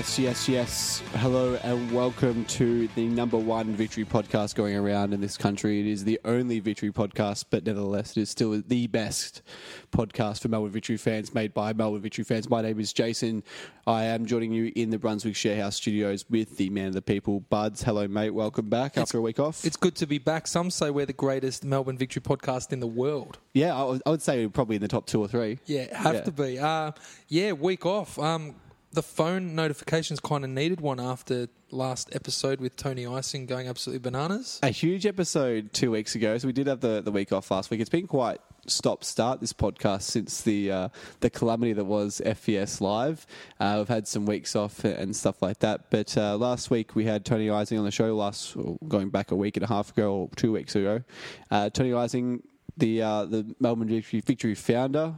Yes, yes, yes. Hello and welcome to the number one victory podcast going around in this country. It is the only victory podcast, but nevertheless, it is still the best podcast for Melbourne Victory fans, made by Melbourne Victory fans. My name is Jason. I am joining you in the Brunswick Sharehouse studios with the man of the people, Buds. Hello, mate. Welcome back after a week off. It's good to be back. Some say we're the greatest Melbourne Victory podcast in the world. yeah, I would- I would say we're probably in the top two or three. Yeah, have Yeah. to be. Uh, yeah, week off. Um, the phone notifications kind of needed one after last episode with Tony Ising going absolutely bananas. a huge episode two weeks ago. So we did have the, the week off last week. It's been quite stop start this podcast since the uh, the calamity that was FBS Live. Uh, we've had some weeks off and stuff like that. But uh, last week we had Tony Ising on the show. Last going back a week and a half ago or two weeks ago, uh, Tony Ising. The uh, the Melbourne Victory, Victory founder,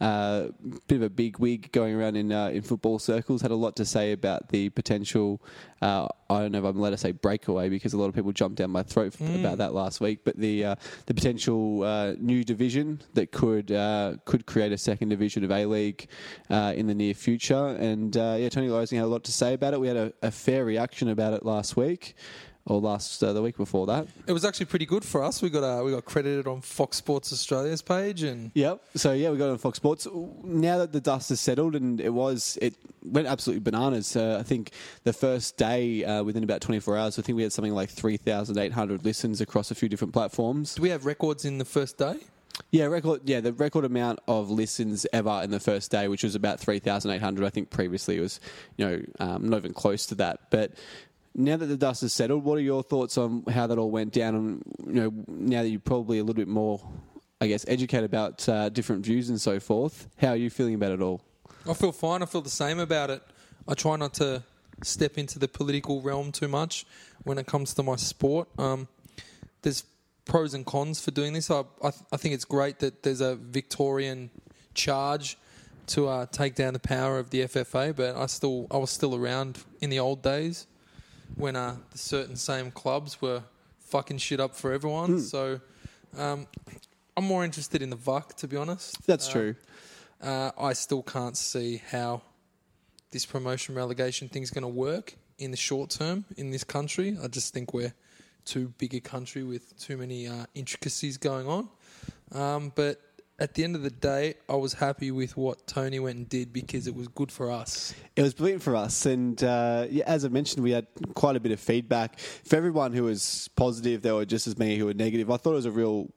uh, bit of a big wig going around in uh, in football circles. Had a lot to say about the potential. Uh, I don't know if I'm allowed to say breakaway because a lot of people jumped down my throat about that last week. But the uh, the potential uh, new division that could uh, could create a second division of A League uh, in the near future. And uh, yeah, Tony Losing had a lot to say about it. We had a, a fair reaction about it last week. Or last uh, the week before that. It was actually pretty good for us. We got uh, we got credited on Fox Sports Australia's page, and Yep. So yeah, we got it on Fox Sports. Now that the dust has settled, and it was, it went absolutely bananas. Uh, I think the first day, uh, within about 24 hours, I think we had something like 3,800 listens across a few different platforms. do we have records in the first day? Yeah, record. Yeah, the record amount of listens ever in the first day, which was about 3,800. I think previously it was, you know, um, not even close to that. But now that the dust has settled, what are your thoughts on how that all went down? And you know, now that you're probably a little bit more, I guess, educated about uh, different views and so forth, how are you feeling about it all? I feel fine. I feel the same about it. I try not to step into the political realm too much when it comes to my sport. Um, there's pros and cons for doing this. I, I, I think it's great that there's a Victorian charge to uh, take down the power of the FFA, but I still I was still around in the old days when uh, the certain same clubs were fucking shit up for everyone. So um, I'm more interested in the VUC, to be honest. That's Uh, true. uh, I still can't see how this promotion relegation thing's going to work in the short term in this country. I just think we're too big a country with too many uh, intricacies going on. Um, but at the end of the day, I was happy with what Tony went and did because it was good for us. It was brilliant for us, and uh, yeah, as I mentioned, we had quite a bit of feedback for everyone who was positive. There were just as many who were negative. I thought it was a real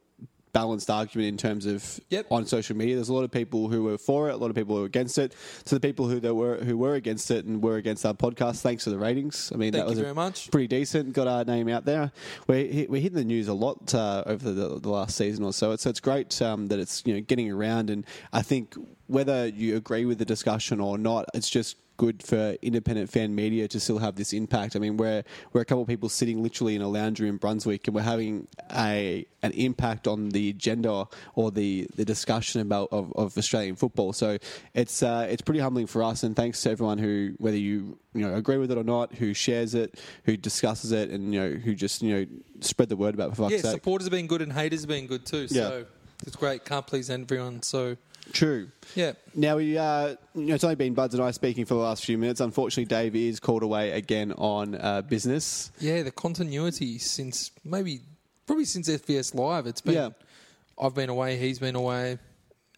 balanced argument in terms of Yep. on social media. There's a lot of people who were for it, a lot of people who were against it. To the people who were who were against it and were against our podcast, thanks for the ratings. I mean, Thank that was very much. pretty decent. Got our name out there. We're we're hitting the news a lot uh, over the, the last season or so. So it's great um, that it's you know getting around, and I think whether you agree with the discussion or not, it's just good for independent fan media to still have this impact. I mean, we're we're a couple of people sitting literally in a lounge room in Brunswick, and we're having a an impact on the agenda or the, the discussion about of, of Australian football. So it's uh, it's pretty humbling for us, and thanks to everyone who, whether you you know agree with it or not, who shares it, who discusses it, and you know who just you know spread the word about it for fuck's Yeah, sake. supporters have been good and haters have been good too. So Yeah. it's great. Can't please everyone. So True. yeah, Now we, uh, you know, it's only been Buds and I speaking for the last few minutes. Unfortunately, Dave is called away again on uh, business. yeah, the continuity since maybe probably since FBS Live. It's been. Yeah. I've been away. He's been away.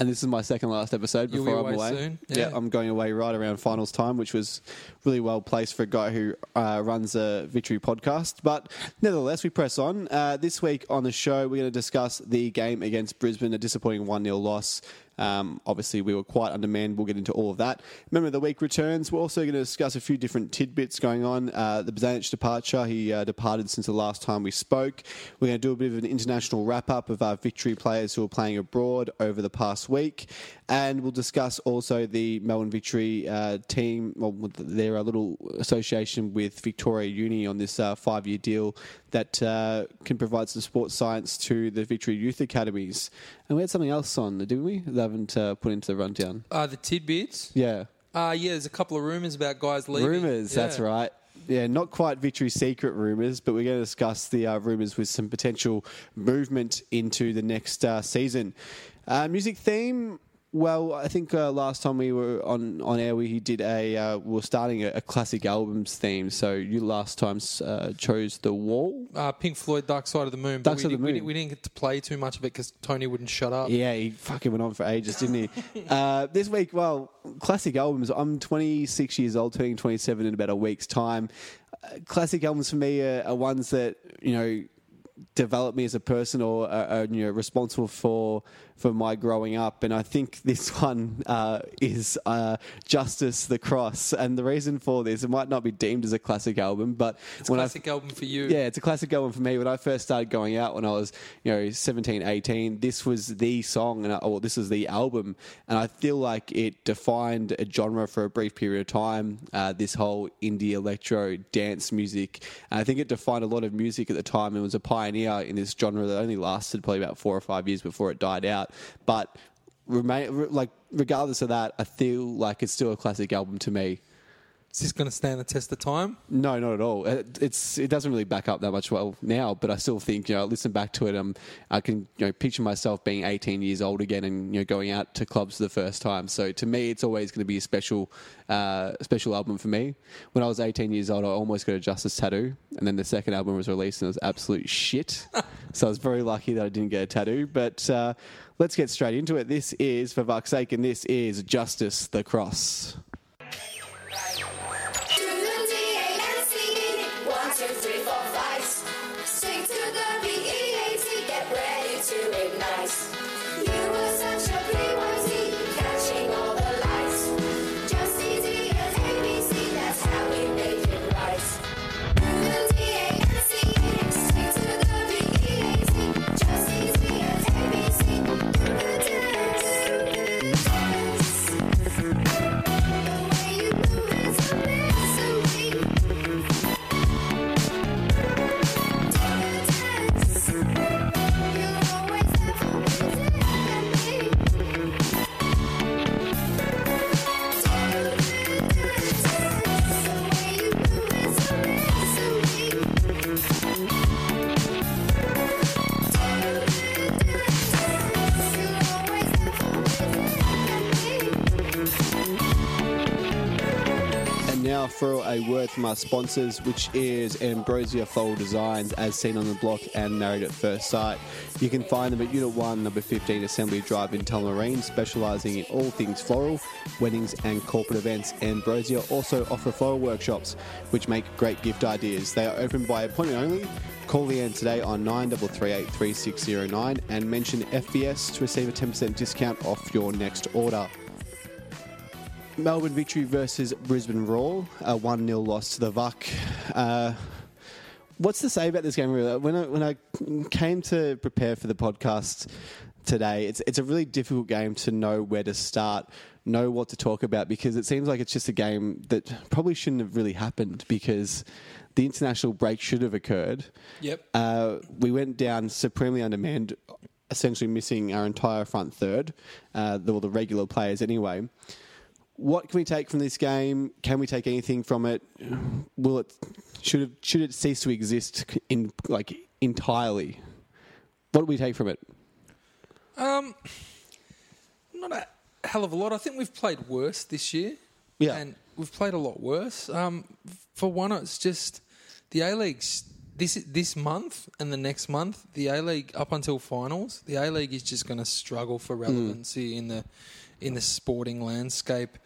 And this is my second last episode You'll before be I'm away away. soon? Yeah. Yeah. I'm going away right around finals time, which was really well placed for a guy who uh, runs a Victory podcast. But nevertheless, we press on. Uh, this week on the show, we're going to discuss the game against Brisbane, a disappointing 1 0 loss. Um, obviously, we were quite undermanned. We'll get into all of that. Member of the week returns. We're also going to discuss a few different tidbits going on. Uh, the Bozanic departure. He uh, departed since the last time we spoke. We're going to do a bit of an international wrap up of our victory players who are playing abroad over the past week. And we'll discuss also the Melbourne Victory uh, team, well, with their uh, little association with Victoria Uni on this uh, five year deal that uh, can provide some sports science to the Victory Youth Academies. And we had something else on, didn't we? That I haven't uh, put into the rundown. Uh, the tidbits. Yeah. Uh, yeah, there's a couple of rumours about guys leaving. Rumours, that's right. Yeah, not quite victory secret rumours, but we're going to discuss the uh, rumours with some potential movement into the next uh, season. Uh, music theme, Well, I think uh, last time we were on, on air, we did a uh, we were starting a, a classic albums theme. So you last time uh, chose the Wall. Uh, Pink Floyd, Dark Side of the Moon. but Dark we, Side of the we Moon. didn't- we didn't get to play too much of it because Tony wouldn't shut up. Yeah, he fucking went on for ages, didn't he? uh, this week, well, classic albums. I'm 26 years old, turning 27 in about a week's time. Uh, classic albums for me are, are ones that you know develop me as a person or are, are you know responsible for for my growing up. And I think this one uh, is uh, Justice the Cross. And the reason for this, it might not be deemed as a classic album, but It's a when I classic album for you. yeah, it's a classic album for me. When I first started going out when I was, you know, 17, 18, this was the song, and I, or this was the album, and I feel like it defined a genre for a brief period of time. Uh, this whole indie electro dance music, and I think it defined a lot of music at the time. and was a pioneer in this genre that only lasted probably about four or five years before it died out. But remain re- like regardless of that, I feel like it's still a classic album to me. Is this going to stand the test of time? No, not at all. It, it's it doesn't really back up that much well now, but I still think you know, I listen back to it, um, I can you know picture myself being 18 years old again and you know going out to clubs for the first time. So to me, it's always going to be a special, uh, special album for me. When I was 18 years old, I almost got a Justice tattoo, and then the second album was released and it was absolute shit. so I was very lucky that I didn't get a tattoo. But uh, let's get straight into it. This is for fuck's sake, and this is Justice the Cross. Now a word from our sponsors, which is Ambrosia Floral Designs, as seen on the block and married at first sight. You can find them at Unit 1, number 15, Assembly Drive in Tullamarine, specialising in all things floral, weddings and corporate events. Ambrosia also offer floral workshops, which make great gift ideas. They are open by appointment only. Call Leanne today on 9338 3609 and mention FBS to receive a 10% discount off your next order. Melbourne victory versus Brisbane Roar, a 1 0 loss to the Vuck. Uh, what's to say about this game, really? When I, when I came to prepare for the podcast today, it's, it's a really difficult game to know where to start, know what to talk about, because it seems like it's just a game that probably shouldn't have really happened because the international break should have occurred. Yep. Uh, we went down supremely undermanned, essentially missing our entire front third, uh, the, well, the regular players anyway. What can we take from this game? Can we take anything from it? Will it should it should it cease to exist in like entirely? What do we take from it? Um, not a hell of a lot. I think we've played worse this year. Yeah. And we've played a lot worse. Um, for one, it's just the A League's this this month and the next month. The A League up until finals, the A League is just going to struggle for relevancy in the in the sporting landscape.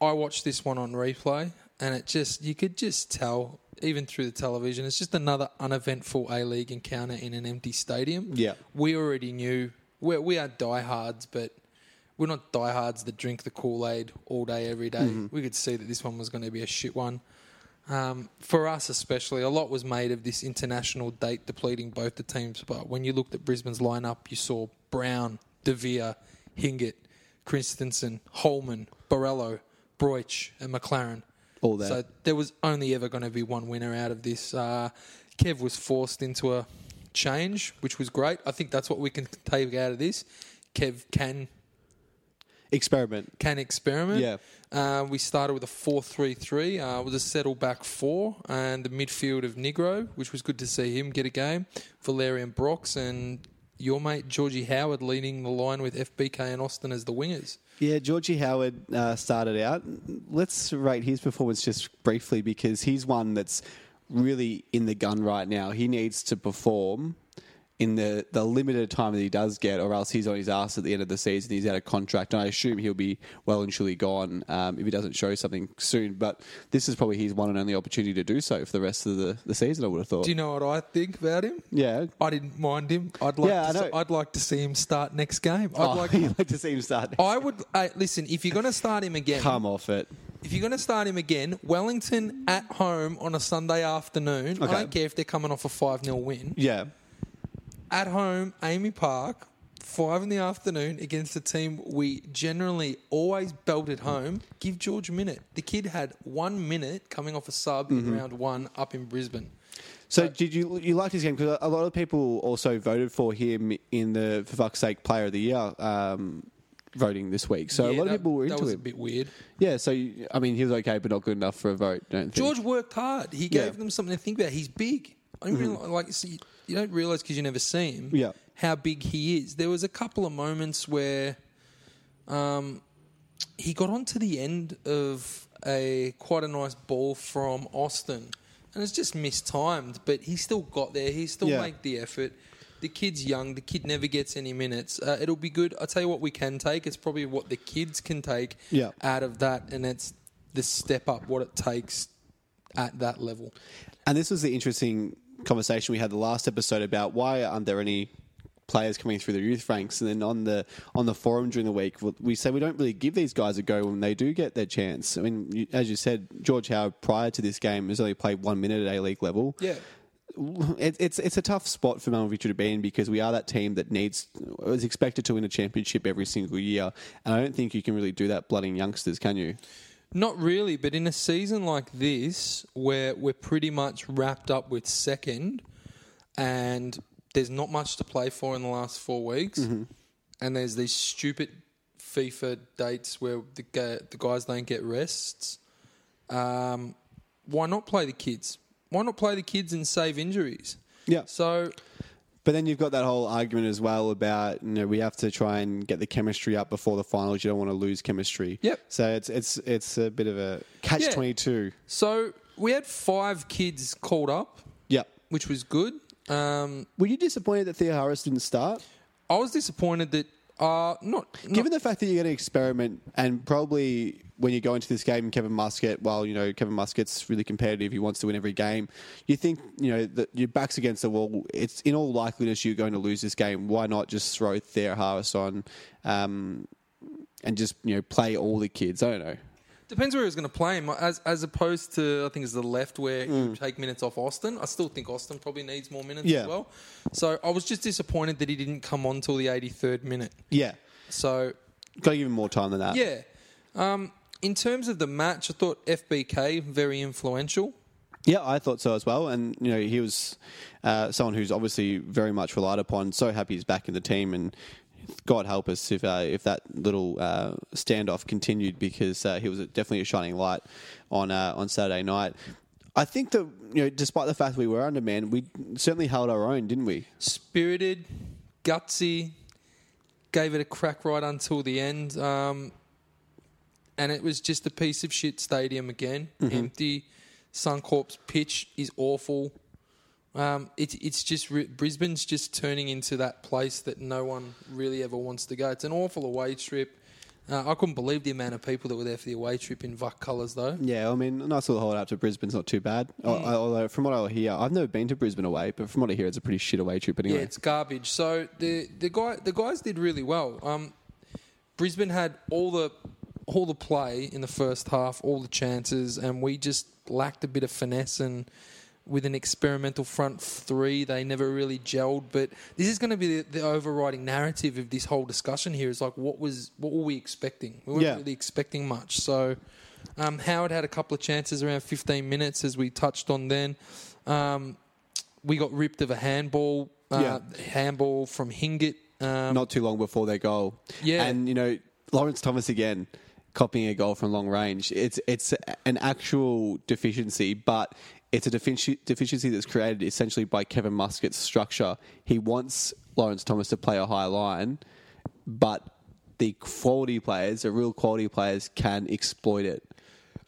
I watched this one on replay, and it just you could just tell. Even through the television, it's just another uneventful A League encounter in an empty stadium Yeah. we already knew we're, we are diehards, but we're not diehards that drink the Kool Aid all day, every day. We could see that this one was going to be a shit one. Um, for us, especially, a lot was made of this international date depleting both the teams. But when you looked at Brisbane's lineup, you saw Brown, Devere, Hingert, Kristensen, Holman, Borrello, Broich, and Maclaren. All there. So there was only ever going to be one winner out of this. Uh, Kev was forced into a change, which was great. I think that's what we can take out of this. Kev can Experiment. can experiment. Yeah. Uh, we started with a 4 3 3. Uh, with a settle back four and the midfield of Nigro, which was good to see him get a game. Valerian Brox and your mate Georgie Howard leading the line with FBK and Austin as the wingers. Yeah, Georgie Howard uh, started out. Let's rate his performance just briefly because he's one that's really in the gun right now. He needs to perform in the, the limited time that he does get, or else he's on his ass at the end of the season. He's out of contract, and I assume he'll be well and truly gone um, if he doesn't show something soon. But this is probably his one and only opportunity to do so for the rest of the, the season, I would have thought. Do you know what I think about him? yeah. I didn't mind him. I'd like Yeah, to, know. I'd like to see him start next game. I'd Oh, like like to see him start. I would uh, listen if you're going to start him again. Come off it. If you're going to start him again, Wellington at home on a Sunday afternoon. Okay. I don't care if they're coming off a five 0 win. Yeah. At home, AAMI Park, five in the afternoon against a team we generally always belt at home. Give George a minute. The kid had one minute coming off a sub Mm-hmm. in round one up in Brisbane. So did you you liked his game because a lot of people also voted for him in the for fuck's sake Player of the Year um, voting this week. So a lot that- of people were that into was him. a bit weird. Yeah. So you- I mean, he was okay, but not good enough for a vote. Don't think. George worked hard. He gave Yeah. Mm-hmm. them something to think about. He's big. I didn't realize, like see, you don't realize because you never see him. Yeah. how big he is. There was a couple of moments where, um, he got onto the end of a quite a nice ball from Austin, and it's just mistimed. But he still got there. He still Yeah. made the effort. The kid's young. The kid never gets any minutes. Uh, it'll be good. I'll tell you what we can take. It's probably what the kids can take Yeah. out of that, and it's the step up, what it takes at that level. And this was the interesting conversation we had the last episode about why aren't there any players coming through the youth ranks? And then on the on the forum during the week, we say we don't really give these guys a go when they do get their chance. I mean, you, as you said, George Howard prior to this game has only played one minute at A League level. Yeah. it, it's it's a tough spot for Melbourne Victory to be in because we are that team that needs is expected to win a championship every single year, and I don't think you can really do that blooding youngsters, can you? Not really, but in a season like this, where we're pretty much wrapped up with second, and there's not much to play for in the last four weeks, and there's these stupid FIFA dates where the the guys don't get rests. Um, why not play the kids? Why not play the kids and save injuries? Yeah. So But then you've got that whole argument as well about you know we have to try and get the chemistry up before the finals. You don't want to lose chemistry. Yep. So it's it's it's a bit of a catch Yeah. twenty two. so we had five kids called up, Yep. which was good. Um, Were you disappointed that Theo Harris didn't start? I was disappointed that uh, not, not Given the fact that you're going to experiment, and probably when you go into this game, Kevin Muscat, while you know Kevin Muscat's really competitive, he wants to win every game. You think you know that your back's against the wall. It's in all likeliness you're going to lose this game. Why not just throw Theo Harris on, um, and just you know play all the kids? I don't know. Depends where he's going to play him. As as opposed to, I think it's the left where you take minutes off Austin. I still think Austin probably needs more minutes Yeah. as well. So I was just disappointed that he didn't come on till the 83rd minute. Yeah, So got to give him more time than that. yeah, um, in terms of the match, I thought FBK very influential. Yeah, I thought so as well. And you know, he was uh, someone who's obviously very much relied upon. So happy he's back in the team, and God help us if uh, if that little uh, standoff continued because uh, he was definitely a shining light on uh, on Saturday night. I think that you know, despite the fact we were undermanned, we certainly held our own, didn't we? Spirited, gutsy, gave it a crack right until the end. Um, and it was just a piece of shit stadium again. Empty. Suncorp's pitch is awful. Um, it, it's just Brisbane's just turning into that place that no one really ever wants to go. It's an awful away trip. Uh, I couldn't believe the amount of people that were there for the away trip in VUC colours, though. Yeah, I mean, a nice little hold up to Brisbane's not too bad. Al- Although, from what I hear, I've never been to Brisbane away, but from what I hear, it's a pretty shit away trip anyway. Yeah, it's garbage. So the the guy the guys did really well. Um, Brisbane had all the all the play in the first half, all the chances, and we just lacked a bit of finesse and. With an experimental front three, they never really gelled. But this is going to be the, the overriding narrative of this whole discussion here. Is like, what was what were we expecting? We weren't Yeah. really expecting much. So um, Howard had a couple of chances around 15 minutes, as we touched on then. Um, we got ripped of a handball, uh, handball from Hingert. Um, not too long before their goal. Yeah. and you know Lawrence Thomas again copying a goal from long range. It's it's an actual deficiency, but it's a defici- deficiency that's created essentially by Kevin Muscat's structure. He wants Lawrence Thomas to play a high line, but the quality players, the real quality players, can exploit it.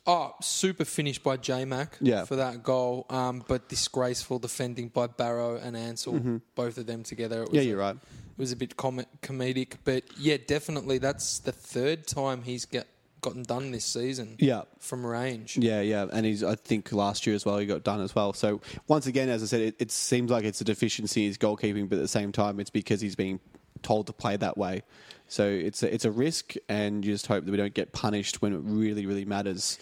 Oh, super finish by J Mac Yeah. for that goal, um, but disgraceful defending by Baró and Ansell, both of them together. It was Mm-hmm. Yeah, a- you're right. It was a bit com- comedic, but yeah, definitely that's the third time he's get, gotten done this season. Yeah. from range. Yeah, yeah, and he's. I think last year as well he got done as well. So once again, as I said, it, it seems like it's a deficiency in his goalkeeping, but at the same time, it's because he's being told to play that way. So it's a, it's a risk, and you just hope that we don't get punished when it really, really matters.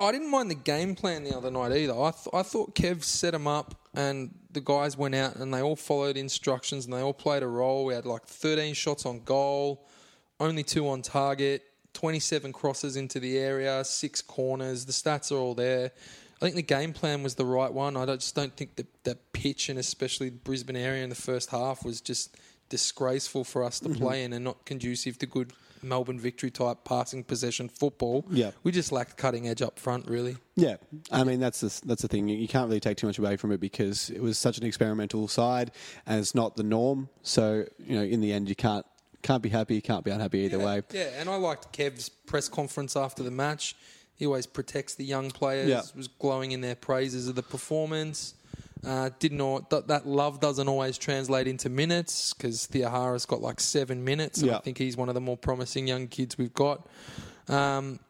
I didn't mind the game plan the other night either. I, th- I thought Kev set him up and the guys went out and they all followed instructions and they all played a role. We had like 13 shots on goal, only two on target, 27 crosses into the area, six corners. The stats are all there. I think the game plan was the right one. I just don't think that that pitch and especially the Brisbane area in the first half was just disgraceful for us to mm-hmm. play in and not conducive to good Melbourne victory type passing possession football. Yeah. We just lacked cutting edge up front, really. Yeah, I mean that's the, that's the thing. You you can't really take too much away from it because it was such an experimental side, and it's not the norm. So you know, in the end, you can't can't be happy, can't be unhappy either yeah, way. Yeah, and I liked Kev's press conference after the match. He always protects the young players. Yeah. Was glowing in their praises of the performance. Uh, didn't that, that love doesn't always translate into minutes because Theo Harris got like seven minutes. And I think he's one of the more promising young kids we've got. Um,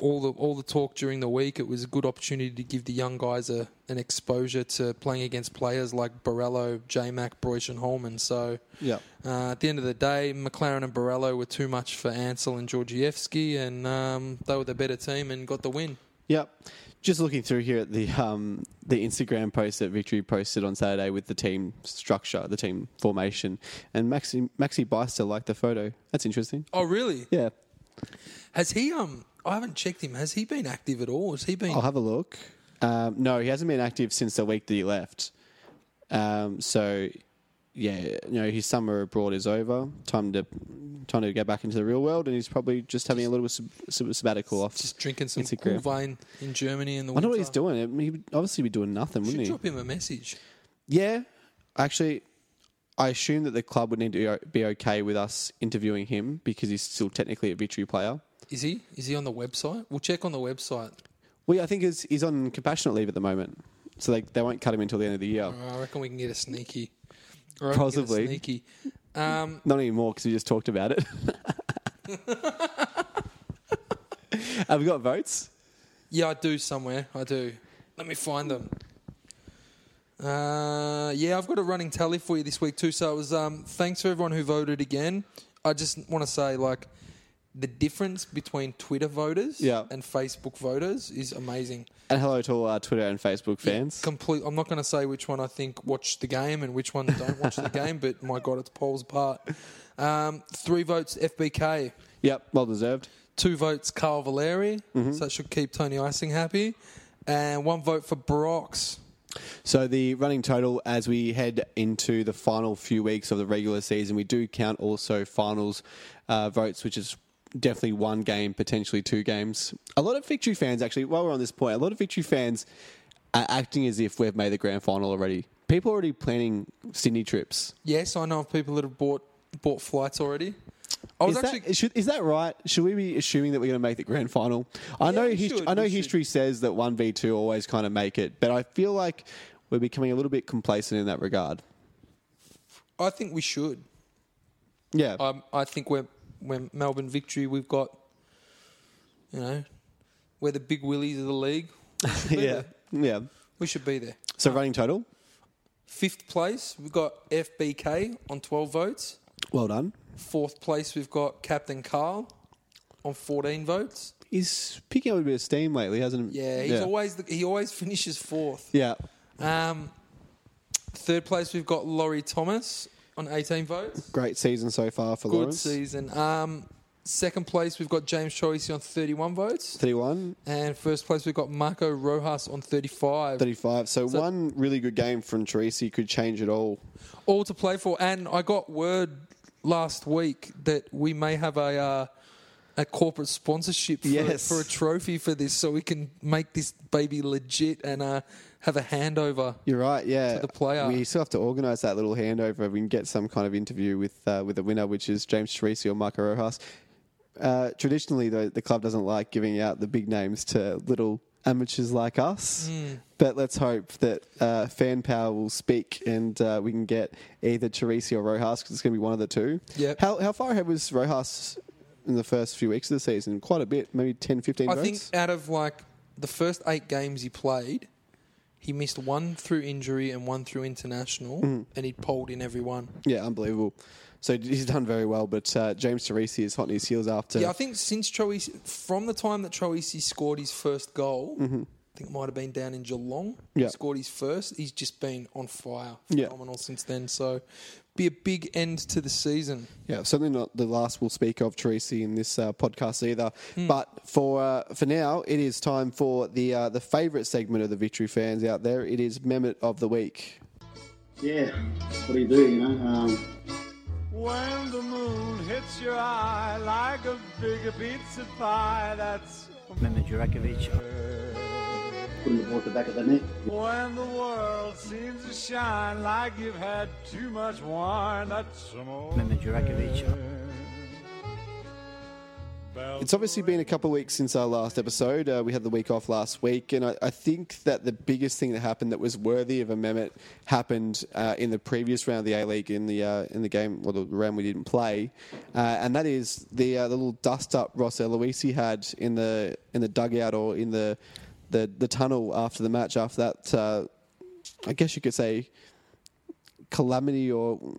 all the all the talk during the week, it was a good opportunity to give the young guys a, an exposure to playing against players like Borrello, J Mac, Broich, and Holman. So Yeah, uh, at the end of the day, Maclaren and Borello were too much for Ansell and Georgievski, and um, they were the better team and got the win. Yep. Just looking through here at the um, the Instagram post that Victory posted on Saturday with the team structure, the team formation, and Maxi Maxi Beister liked the photo. That's interesting. Oh, really? Yeah, Has he? Um, I haven't checked him. Has he been active at all? Has he been? I'll have a look. Um, no, he hasn't been active since the week that he left. Um, so, yeah, you know, his summer abroad is over. Time to time to get back into the real world, and he's probably just having a little sab- sab- sabbatical off. just drinking some Instagram. cool vein in Germany in the I winter. what he's doing. I mean, He would obviously be doing nothing, Should wouldn't he? drop him a message. Yeah, actually, I assume that the club would need to be okay with us interviewing him because he's still technically a Victory player. Is he? Is he on the website? We'll check on the website. Well, yeah, I think he's, he's on compassionate leave at the moment, so they, they won't cut him until the end of the year. Uh, I reckon we can get a sneaky. I reckon we can get a Possibly. sneaky. Um, Not anymore because we just talked about it. Have we got votes? Yeah, I do somewhere. I do. Let me find them. Uh, yeah, I've got a running tally for you this week too. So it was um, thanks for everyone who voted again. I just want to say like the difference between Twitter voters Yeah. and Facebook voters is amazing. And hello to all our Twitter and Facebook fans. Complete. I'm not going to say which one I think watched the game and which one don't watch the game, but my God, it's polls apart. Um, three votes FBK. Yep, well deserved. Two votes Carl Valeri, Mm-hmm. so that should keep Tony Ising happy, and one vote for Brox. So the running total as we head into the final few weeks of the regular season, we do count also finals uh, votes, which is definitely one game, potentially two games. A lot of victory fans, actually, while we're on this point, a lot of victory fans are acting as if we've made the grand final already. People are already planning Sydney trips. Yes, I know of people that have bought bought flights already. I was Is, actually that, should, is that right? Should we be assuming that we're going to make the grand final? I know, hist- should, I know we should. history says that one v two always kind of make it, but I feel like we're becoming a little bit complacent in that regard. I think we should. Yeah, Um, I think we're we're Melbourne victory. We've got, you know, we're the big willies of the league. We should be yeah, there. yeah. We should be there. So running total, Fifth place, we've got FBK on 12 votes. well done. Fourth place, we've got Captain Carl on 14 votes. He's picking up a bit of steam lately, hasn't he? Yeah, he's always the, he always finishes fourth. Yeah, Um, third place, we've got Laurie Thomas on 18 votes. great season so far for Good Lawrence. season. Um, second place, we've got James Troisi on 31 votes. Thirty-one. And first place, we've got Marco Rojas on 35. 35. So, So- one really good game from Troisi could change it all. All to play for. And I got word last week that we may have a uh, a corporate sponsorship for, Yes. for a trophy for this, so we can make this baby legit and uh, have a handover. You're right. Yeah, to the player. We still have to organise that little handover. We can get some kind of interview with uh, with the winner, which is James Troisi or Marco Rojas. Uh, traditionally, though, the club doesn't like giving out the big names to little amateurs like us. Hmm. But let's hope that uh, fan power will speak and uh, we can get either Troisi or Rojas because it's going to be one of the two. Yep. How, how far ahead was Rojas in the first few weeks of the season? Quite a bit, maybe 10, 15 I votes? think out of like the first eight games he played, he missed one through injury and one through international, Mm-hmm. and he polled in every one. Yeah, unbelievable. So he's done very well, but uh, James Troisi is hot on his heels after. Yeah, I think since Troisi, from the time that Troisi scored his first goal, I think it might have been down in Geelong. Mm-hmm. Yeah. He scored his first. He's just been on fire, Yeah. phenomenal since then. So, be a big end to the season. Yeah, certainly not the last we'll speak of Troisi in this uh, podcast either. But for uh, for now, it is time for the uh, the favourite segment of the Victory fans out there. It is Mehmet of the Week. Yeah, what do you do, you know? Um, When the moon hits your eye like a big pizza pie, that's Mehmet Durakovic. Put him aboard the back of the net. when the world seems to shine like you've had too much wine. That's some old It's obviously been a couple of weeks since our last episode. Uh, we had the week off last week, and I, I think that the biggest thing that happened that was worthy of a Mehmet happened uh, in the previous round of the A League in the uh, in the game, well, the round we didn't play, uh, and that is the uh, the little dust up Ross Aloisi had in the in the dugout or in the the, the tunnel after the match. After that, uh, I guess you could say calamity or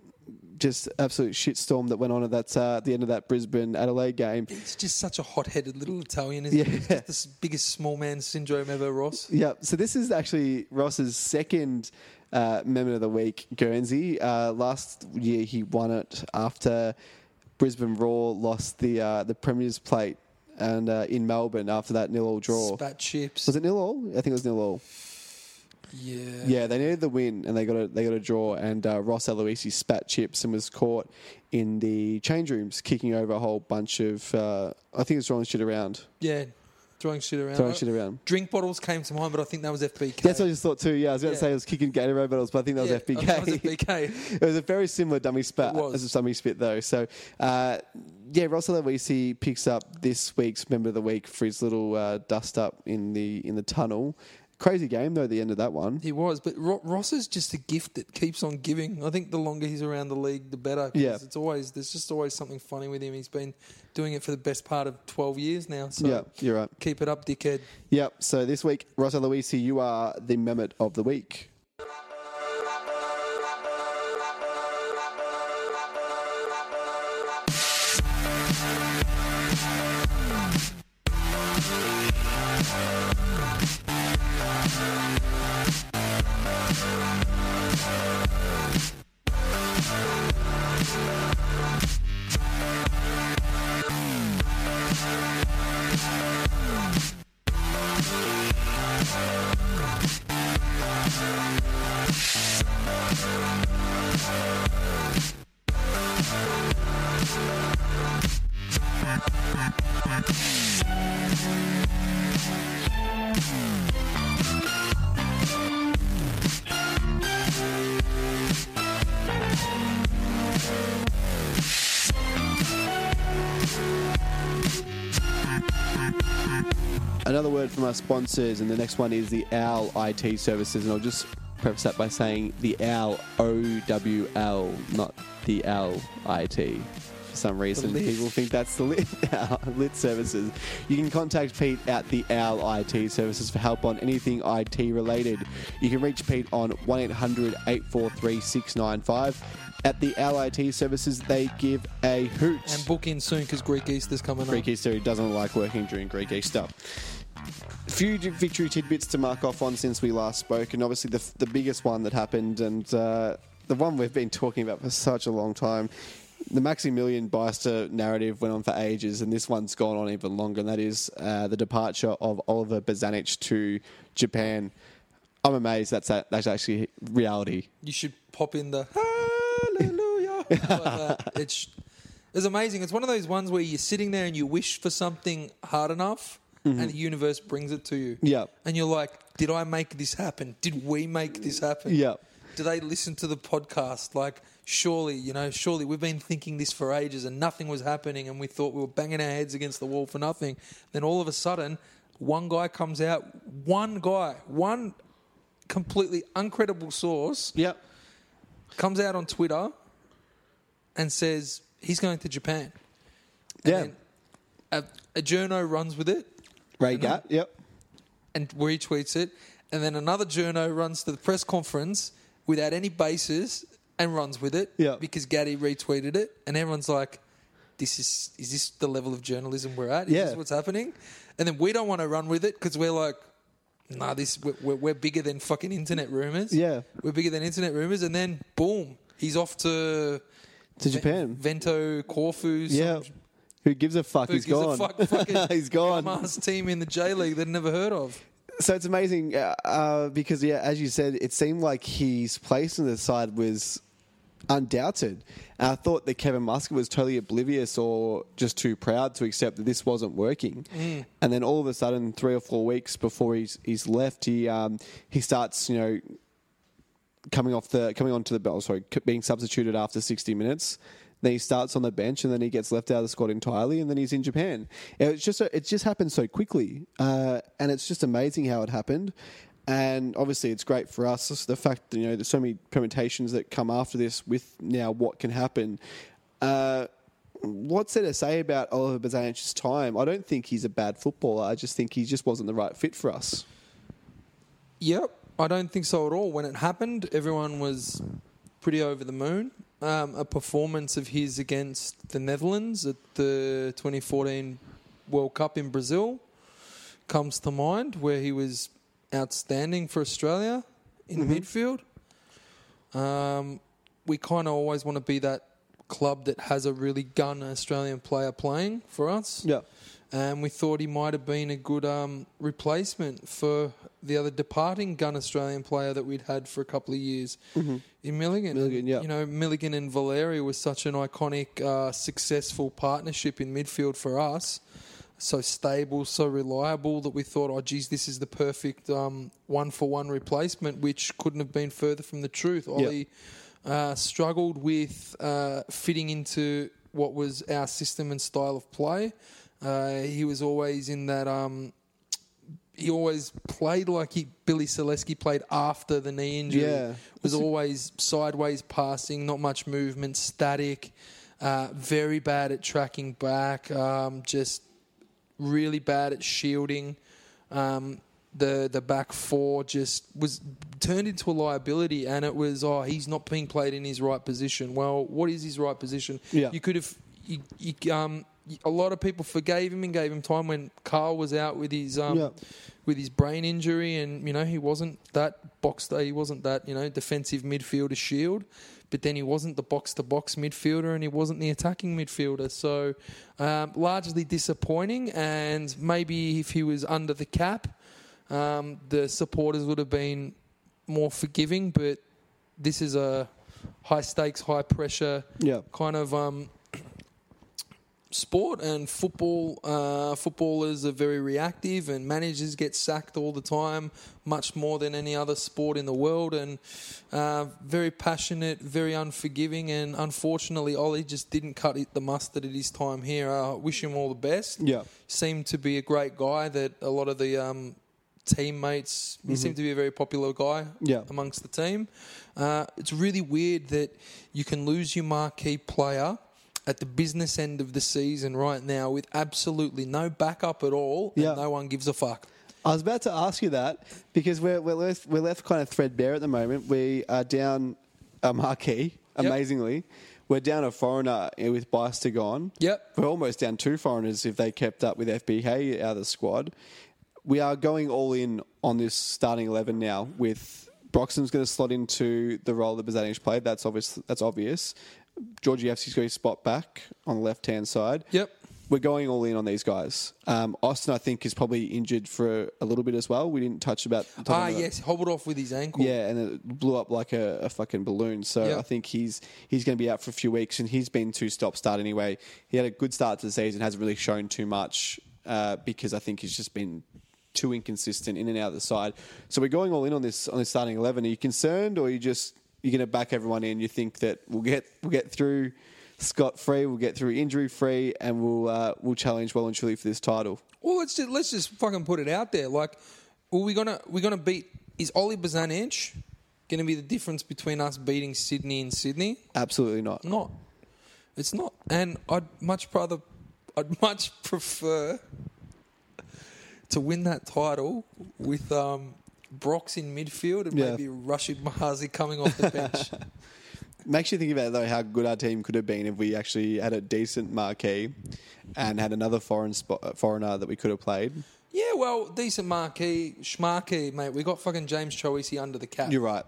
just absolute shitstorm that went on at that uh, at the end of that Brisbane Adelaide game. He's just such a hot-headed little Italian, isn't he? He's Yeah. just the biggest small man syndrome ever, Ross. Yeah, so this is actually Ross's second uh, Mehmet of the Week, Guernsey. Uh, last year he won it after Brisbane Roar lost the uh, the Premier's Plate and uh, in Melbourne after that nil all draw. Spat chips. Was it nil all? I think it was nil all. Yeah. Yeah, they needed the win and they got a they got a draw. And uh, Ross Aloisi spat chips and was caught in the change rooms kicking over a whole bunch of. Uh, I think it was throwing shit around. Yeah. Throwing shit around. Throwing shit around. Drink bottles came to mind, but I think that was FBK. That's what I just thought too. Yeah, I was going to Yeah. say it was kicking Gatorade bottles, but I think that was Yeah, FBK. That was FBK. it was a very similar dummy spat It was. as a dummy spit though. So uh, yeah, Russell Aloisi picks up this week's member of the week for his little uh, dust up in the in the tunnel. Crazy game though. The end of that one. He was, but Ro- Ross is just a gift that keeps on giving. I think the longer he's around the league, the better. 'cause Yeah. it's always there's just always something funny with him. He's been doing it for the best part of twelve years now. So Yeah, you're right. keep it up, dickhead. Yep. So this week, Ross Aloisi, you are the Mehmet of the week. Another word from our sponsors, and the next one is the OWL IT services, and I'll just preface that by saying the OWL O W L, not the L I T. For some reason, people think that's the lit, lit services. You can contact Pete at the OWL IT services for help on anything IT related. You can reach Pete on 1 800 843 695. At the OWL IT services, they give a hoot. And book in soon because Greek Easter's coming Greek up. Greek Easter. He doesn't like working during Greek Easter. A few victory tidbits to mark off on since we last spoke, and obviously the, the biggest one that happened, and uh, the one we've been talking about for such a long time. The Maximilian Beister narrative went on for ages, and this one's gone on even longer, and that is uh, the departure of Oliver Bozanic to Japan. I'm amazed that's that's actually reality. You should pop in the hallelujah. like. It's It's amazing. It's one of those ones where you're sitting there and you wish for something hard enough, and the universe brings it to you. Mm-hmm. Yeah. and you're like, "Did I make this happen? Did we make this happen? Yeah. Do they listen to the podcast? Like, surely, you know, surely we've been thinking this for ages and nothing was happening, and we thought we were banging our heads against the wall for nothing. Then all of a sudden, one guy comes out, one guy, one completely uncredible source Yep. comes out on Twitter and says he's going to Japan. And Yeah. a, a journo runs with it Ray Gatt. Yep. and retweets it, and then another journo runs to the press conference without any basis and runs with it Yeah. because Gaddy retweeted it, and everyone's like, "This is is this the level of journalism we're at? Is Yeah. this what's happening?" And then we don't want to run with it because we're like. Nah, this we're, we're, we're bigger than fucking internet rumors. Yeah. we're bigger than internet rumors, and then boom, he's off to To Japan. Ventforet Kofu. some Yeah. Who gives a fuck? Who He's gives gone. a fuck? He's gone. Mars team in the J League they'd never heard of. So it's amazing uh, uh, because, yeah, as you said, it seemed like his place in the side was undoubted. And I thought that Kevin Muscat was totally oblivious or just too proud to accept that this wasn't working. And then all of a sudden, three or four weeks before he's, he's left, he um, he starts, you know, coming off the coming onto the bell, sorry, being substituted after 60 minutes. Then he starts on the bench, and then he gets left out of the squad entirely, and then he's in Japan. It's just it just happened so quickly, uh, and it's just amazing how it happened. And obviously, it's great for us. The fact that you know there's so many permutations that come after this with now what can happen. Uh, what's there to say about Oliver Bozanic's time? I don't think he's a bad footballer. I just think he just wasn't the right fit for us. Yep, I don't think so at all. When it happened, everyone was pretty over the moon. Um, a performance of his against the Netherlands at the 2014 World Cup in Brazil comes to mind, where he was outstanding for Australia in midfield. Um, we kind of always want to be that club that has a really gun Australian player playing for us Yeah. And we thought he might have been a good um, replacement for the other departing gun Australian player that we'd had for a couple of years in Milligan. Milligan, yeah. You know, Milligan and Valeria was such an iconic, uh, successful partnership in midfield for us. So stable, so reliable that we thought, oh, geez, this is the perfect one for one replacement, which couldn't have been further from the truth. Ollie uh, struggled with uh, fitting into what was our system and style of play. Uh, he was always in that. Um, he always played like he Billy Celeski played after the knee injury. Yeah. was always sideways passing, not much movement, static. Uh, very bad at tracking back. Um, just really bad at shielding. Um, the the back four just was turned into a liability, and it was oh he's not being played in his right position. Well, what is his right position? Yeah. you could have you, you, um, a lot of people forgave him and gave him time when Carl was out with his um, Yeah. with his brain injury, and you know he wasn't that box he wasn't that you know defensive midfielder shield, but then he wasn't the box to box midfielder, and he wasn't the attacking midfielder. So um, largely disappointing, and maybe if he was under the cap, um, the supporters would have been more forgiving. But this is a high stakes, high pressure Yeah. kind of um, sport and football. Uh, footballers are very reactive, and managers get sacked all the time, much more than any other sport in the world. And uh, very passionate, very unforgiving, and unfortunately, Ollie just didn't cut it, the mustard at his time here. I wish him all the best. Yeah. seemed to be a great guy that a lot of the. Um, Teammates, he seemed to be a very popular guy Yeah. amongst the team. Uh, it's really weird that you can lose your marquee player at the business end of the season right now with absolutely no backup at all, Yeah. and no one gives a fuck. I was about to ask you that because we're, we're, left, we're left kind of threadbare at the moment. We are down a marquee, amazingly. We're down a foreigner eh, with Bice to gone. Yep. We're almost down two foreigners if they kept up with FBK out of the squad. We are going all in on this starting 11 now with Broxham's going to slot into the role that Bozanic played. That's obvious. That's obvious. Georgievski's got his spot back on the left hand side. Yep. we're going all in on these guys. Um, Austin, I think, is probably injured for a little bit as well. We didn't touch about. Ah, about- yes, hobbled off with his ankle. Yeah, and it blew up like a, a fucking balloon. So Yeah. I think he's he's going to be out for a few weeks, and he's been two stop start anyway. He had a good start to the season, hasn't really shown too much uh, because I think he's just been too inconsistent in and out of the side. So we're going all in on this on this starting eleven. Are you concerned, or are you just you're going to back everyone in? You think that we'll get we'll get through scot free, we'll get through injury free, and we'll uh, we'll challenge well and truly for this title. Well, let's just let's just fucking put it out there. Like, are we gonna we gonna beat? Is Ollie Bozanic going to be the difference between us beating Sydney and Sydney? Absolutely not. Not. It's not. And I'd much rather, I'd much prefer to win that title with um, Brox in midfield and Yeah. maybe Rashid Mahazi coming off the bench. Makes you think about though how good our team could have been if we actually had a decent marquee and had another foreign spot, uh, foreigner that we could have played. Yeah, well, decent marquee, schmarquee, mate. We got fucking James Troisi under the cap. You're right.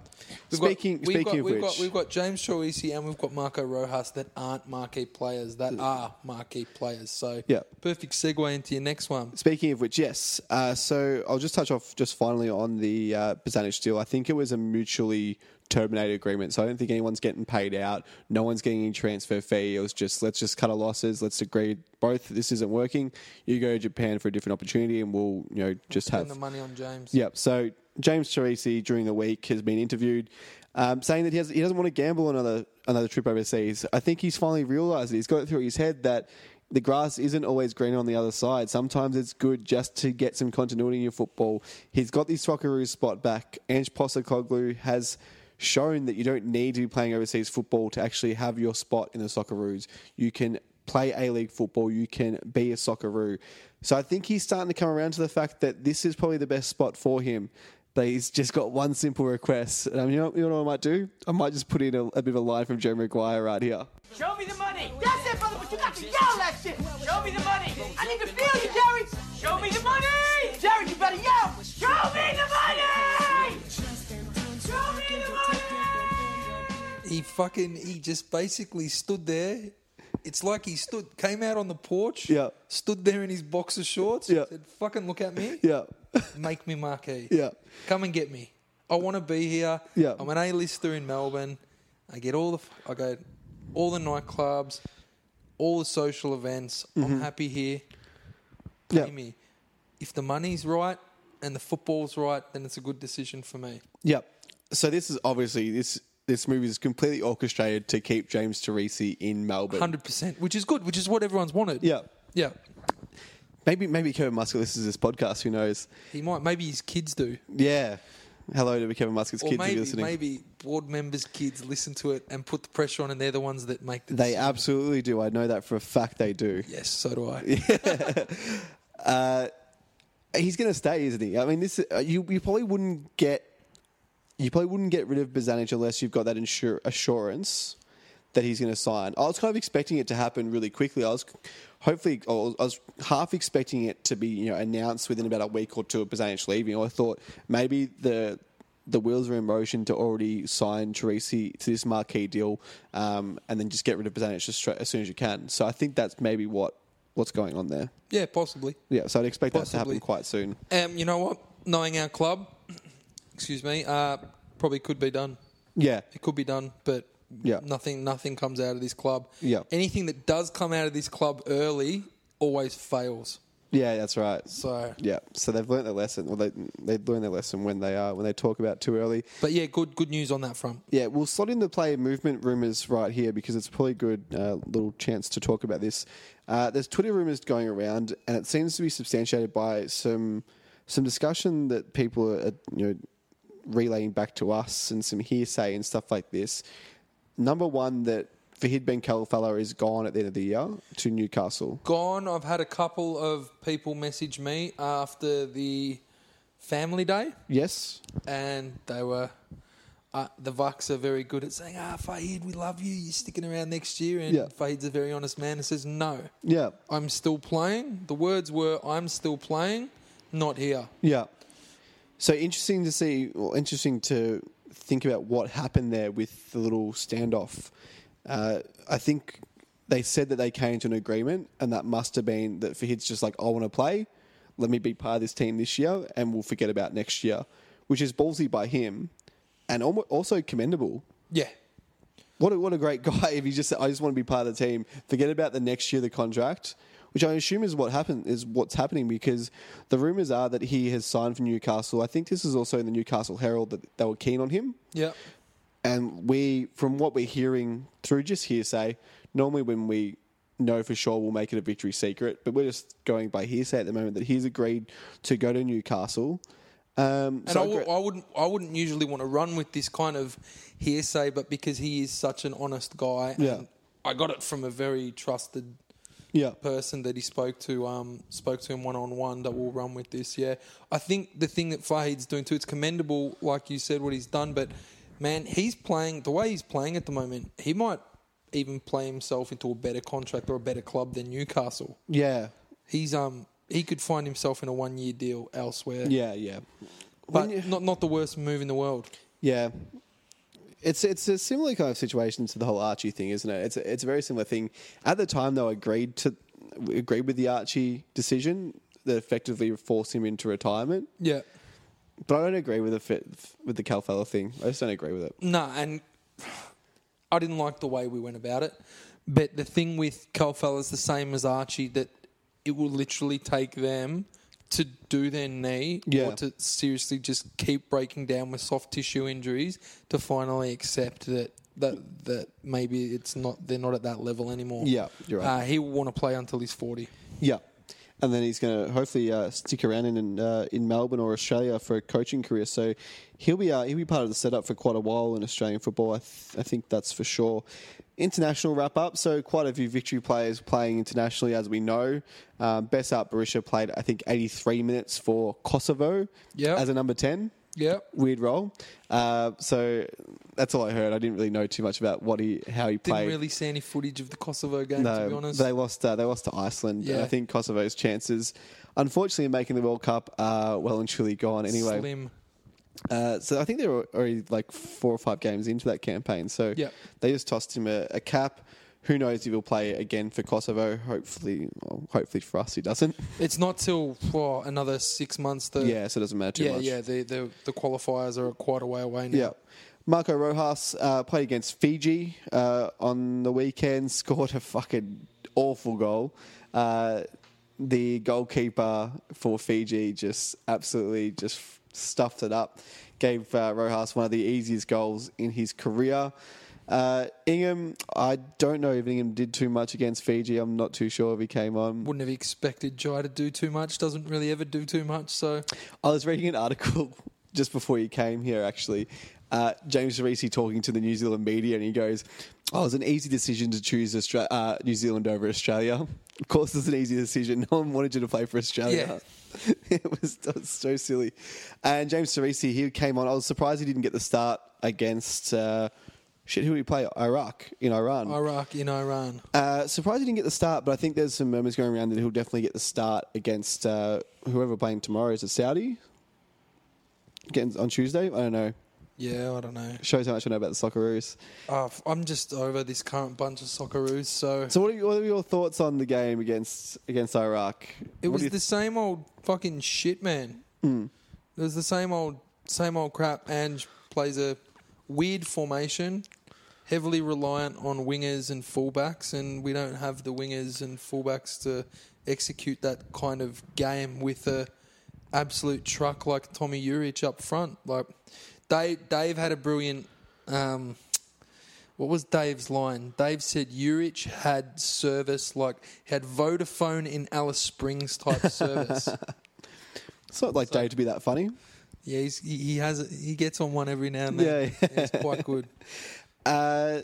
We've speaking got, we've speaking got, of we've which, got, we've got James Troisi and we've got Marco Rojas that aren't marquee players that are marquee players. So Yeah. perfect segue into your next one. Speaking of which, yes. Uh, so I'll just touch off just finally on the uh, Bozanic deal. I think it was a mutually terminated agreement, so I don't think anyone's getting paid out. No one's getting any transfer fee. It was just let's just cut our losses. Let's agree both. This isn't working. You go to Japan for a different opportunity, and we'll you know just have the money on James. Yep. So James Troisi during the week has been interviewed, um, saying that he, has, he doesn't want to gamble another another trip overseas. I think he's finally realised it. He's got it through his head that the grass isn't always greener on the other side. Sometimes it's good just to get some continuity in your football. He's got the Socceroos spot back. Ange Postecoglou has shown that you don't need to be playing overseas football to actually have your spot in the Socceroos. You can play A League football, you can be a Socceroo. So I think he's starting to come around to the fact that this is probably the best spot for him. But he's just got one simple request. And um, you, know, you know what I might do? I might just put in a, a bit of a line from Joe Maguire right here. Show me the money. That's it, brother, but you got to yell that shit. Show me the money. I need to feel you, Jerry. Show me the money. Jerry, you better yell. Show me the money. He fucking he just basically stood there. It's like he stood came out on the porch. Yeah. Stood there in his boxer shorts. Yeah. Said, "Fucking look at me. Yeah. Make me marquee. Yeah. Come and get me. I want to be here. Yeah. I'm an A-lister in Melbourne. I get all the I go all the nightclubs, all the social events. I'm happy here. Pay Mm-hmm. Yeah. me. If the money's right and the football's right, then it's a good decision for me. Yep. So this is obviously this this movie is completely orchestrated to keep James Troisi in Melbourne. Hundred percent, which is good, which is what everyone's wanted. Yeah. yeah. Maybe maybe Kevin Muscat listens to this podcast. Who knows? He might. Maybe his kids do, Yeah. Hello to Kevin or kids if maybe you're listening. maybe board members' kids listen to it and put the pressure on, and they're the ones that make the. They decision. absolutely do. I know that for a fact. They do. Yes, so do I. yeah. uh, He's going to stay, isn't he? I mean, this uh, you you probably wouldn't get you probably wouldn't get rid of Bozanic unless you've got that insur- assurance that he's going to sign. I was kind of expecting it to happen really quickly. I was hopefully I was, I was half expecting it to be you know announced within about a week or two of Bozanic leaving. I thought maybe the the wheels are in motion to already sign Troisi to this marquee deal, um, and then just get rid of Bozanic just straight, as soon as you can. So I think that's maybe what what's going on there. yeah, possibly. Yeah, so I'd expect that to happen quite soon. Um, you know what? Knowing our club, excuse me, uh, probably could be done. Yeah, It could be done, but Yeah. nothing nothing comes out of this club. Yeah. Anything that does come out of this club early always fails. yeah, that's right. So, Yeah, so they've learned their lesson. Well, they they learn their lesson when they uh, when they talk about too early. but yeah, good good news on that front. Yeah, we'll slot in the player movement rumors right here because it's probably a good uh, little chance to talk about this. Uh, there's Twitter rumors going around, and it seems to be substantiated by some some discussion that people are you know relaying back to us and some hearsay and stuff like this. Number one, that Fahid Ben Khalfallah is gone at the end of the year to Newcastle. Gone. I've had a couple of people message me after the family day, Yes. and they were. Uh, the Vucks are very good at saying, "Ah, Fahid, we love you. You're sticking around next year." And Yeah. Fahid's a very honest man and says, "No, Yeah. I'm still playing." The words were, "I'm still playing, not here." Yeah. So interesting to see, well, interesting to think about what happened there with the little standoff. Uh, I think they said that they came to an agreement, and that must have been that Fahid's just like, I want to play. Let me be part of this team this year, and we'll forget about next year, which is ballsy by him, and also commendable. Yeah. What a, what a great guy if he just said, I just want to be part of the team. Forget about the next year, the contract, which I assume is what happened is what's happening because the rumours are that he has signed for Newcastle. I think this is also in the Newcastle Herald that they were keen on him. Yeah. And we, from what we're hearing through just hearsay, normally when we know for sure we'll make it a victory secret, but we're just going by hearsay at the moment that he's agreed to go to Newcastle. Um, And so I, w- great- I wouldn't, I wouldn't usually want to run with this kind of hearsay, but because he is such an honest guy, and Yeah. I got it from a very trusted yeah, person that he spoke to, um, spoke to him one on one. That will run with this. Yeah, I think the thing that Fahid's doing too, it's commendable, like you said, what he's done. But man, he's playing the way he's playing at the moment. He might even play himself into a better contract or a better club than Newcastle. yeah, He's um he could find himself in a one year deal elsewhere. yeah, yeah. but you- not not the worst move in the world. Yeah. It's it's a similar kind of situation to the whole Archie thing, isn't it? It's a, it's a very similar thing. At the time, though, agreed to agreed with the Archie decision that effectively forced him into retirement. Yeah. But I don't agree with the fit, with the Khalfallah thing. I just don't agree with it. No, and I didn't like the way we went about it. But the thing with Khalfallah is the same as Archie that it will literally take them to do their knee Yeah. or to seriously just keep breaking down with soft tissue injuries to finally accept that that that maybe it's not they're not at that level anymore. Yeah, you're right. Uh, he will want to play until he's forty. Yeah. And then he's going to hopefully uh, stick around in uh, in Melbourne or Australia for a coaching career. So he'll be uh, he'll be part of the setup for quite a while in Australian football. I, th- I think that's for sure. International wrap up. So quite a few victory players playing internationally, as we know. Um, Besart Berisha played I think 83 minutes for Kosovo Yeah. as a number 10 Yeah. weird role. Uh, so that's all I heard. I didn't really know too much about what he how he Didn't played. really see any footage of the Kosovo game to be No, honest. they lost. Uh, they lost to Iceland. Yeah. I think Kosovo's chances, unfortunately, of making the World Cup are well and truly gone. Anyway, Slim. Uh, so I think they were already like four or five games into that campaign. So Yeah. they just tossed him a, a cap. Who knows if he'll play again for Kosovo? Hopefully, well, hopefully for us, he doesn't. It's not till well, another six months to yeah, so it doesn't matter too yeah, much. yeah. The, the the qualifiers are quite a way away now. Yeah. Marco Rojas uh, played against Fiji uh, on the weekend, scored a fucking awful goal. Uh, the goalkeeper for Fiji just absolutely just stuffed it up. Gave uh, Rojas one of the easiest goals in his career. Uh, Ingham, I don't know if Ingham did too much against Fiji. I'm not too sure if he came on. Wouldn't have expected Jai to do too much. Doesn't really ever do too much. So I was reading an article just before you came here, actually. Uh, James Troisi talking to the New Zealand media, and he goes, "Oh, it was an easy decision to choose Austra- uh, New Zealand over Australia. Of course, it's an easy decision. No one wanted you to play for Australia. was, it was so silly." And James Troisi, he came on. I was surprised he didn't get the start against. Uh, Shit, who did he play? Iraq in Iran. Iraq in Iran. Uh, surprised he didn't get the start, but I think there's some murmurs going around that he'll definitely get the start against uh, whoever playing tomorrow. Is it Saudi? Getting on Tuesday? I don't know. Yeah, I don't know. Shows how much I know about the Socceroos. Uh, I'm just over this current bunch of Socceroos. So, So, what are, what are your thoughts on the game against against Iraq? it What was you the same old fucking shit, man. Hmm. It was the same old same old crap. Ange plays a weird formation, heavily reliant on wingers and fullbacks, and we don't have the wingers and fullbacks to execute that kind of game with a absolute truck like Tomi Juric up front. Like Dave, Dave had a brilliant. Um, what was Dave's line? Dave said Juric had service like he had Vodafone in Alice Springs type service. It's not like Dave to be that funny. Yeah, he's, he he has he gets on one every now and then. Yeah, Yeah, he's quite good. Uh,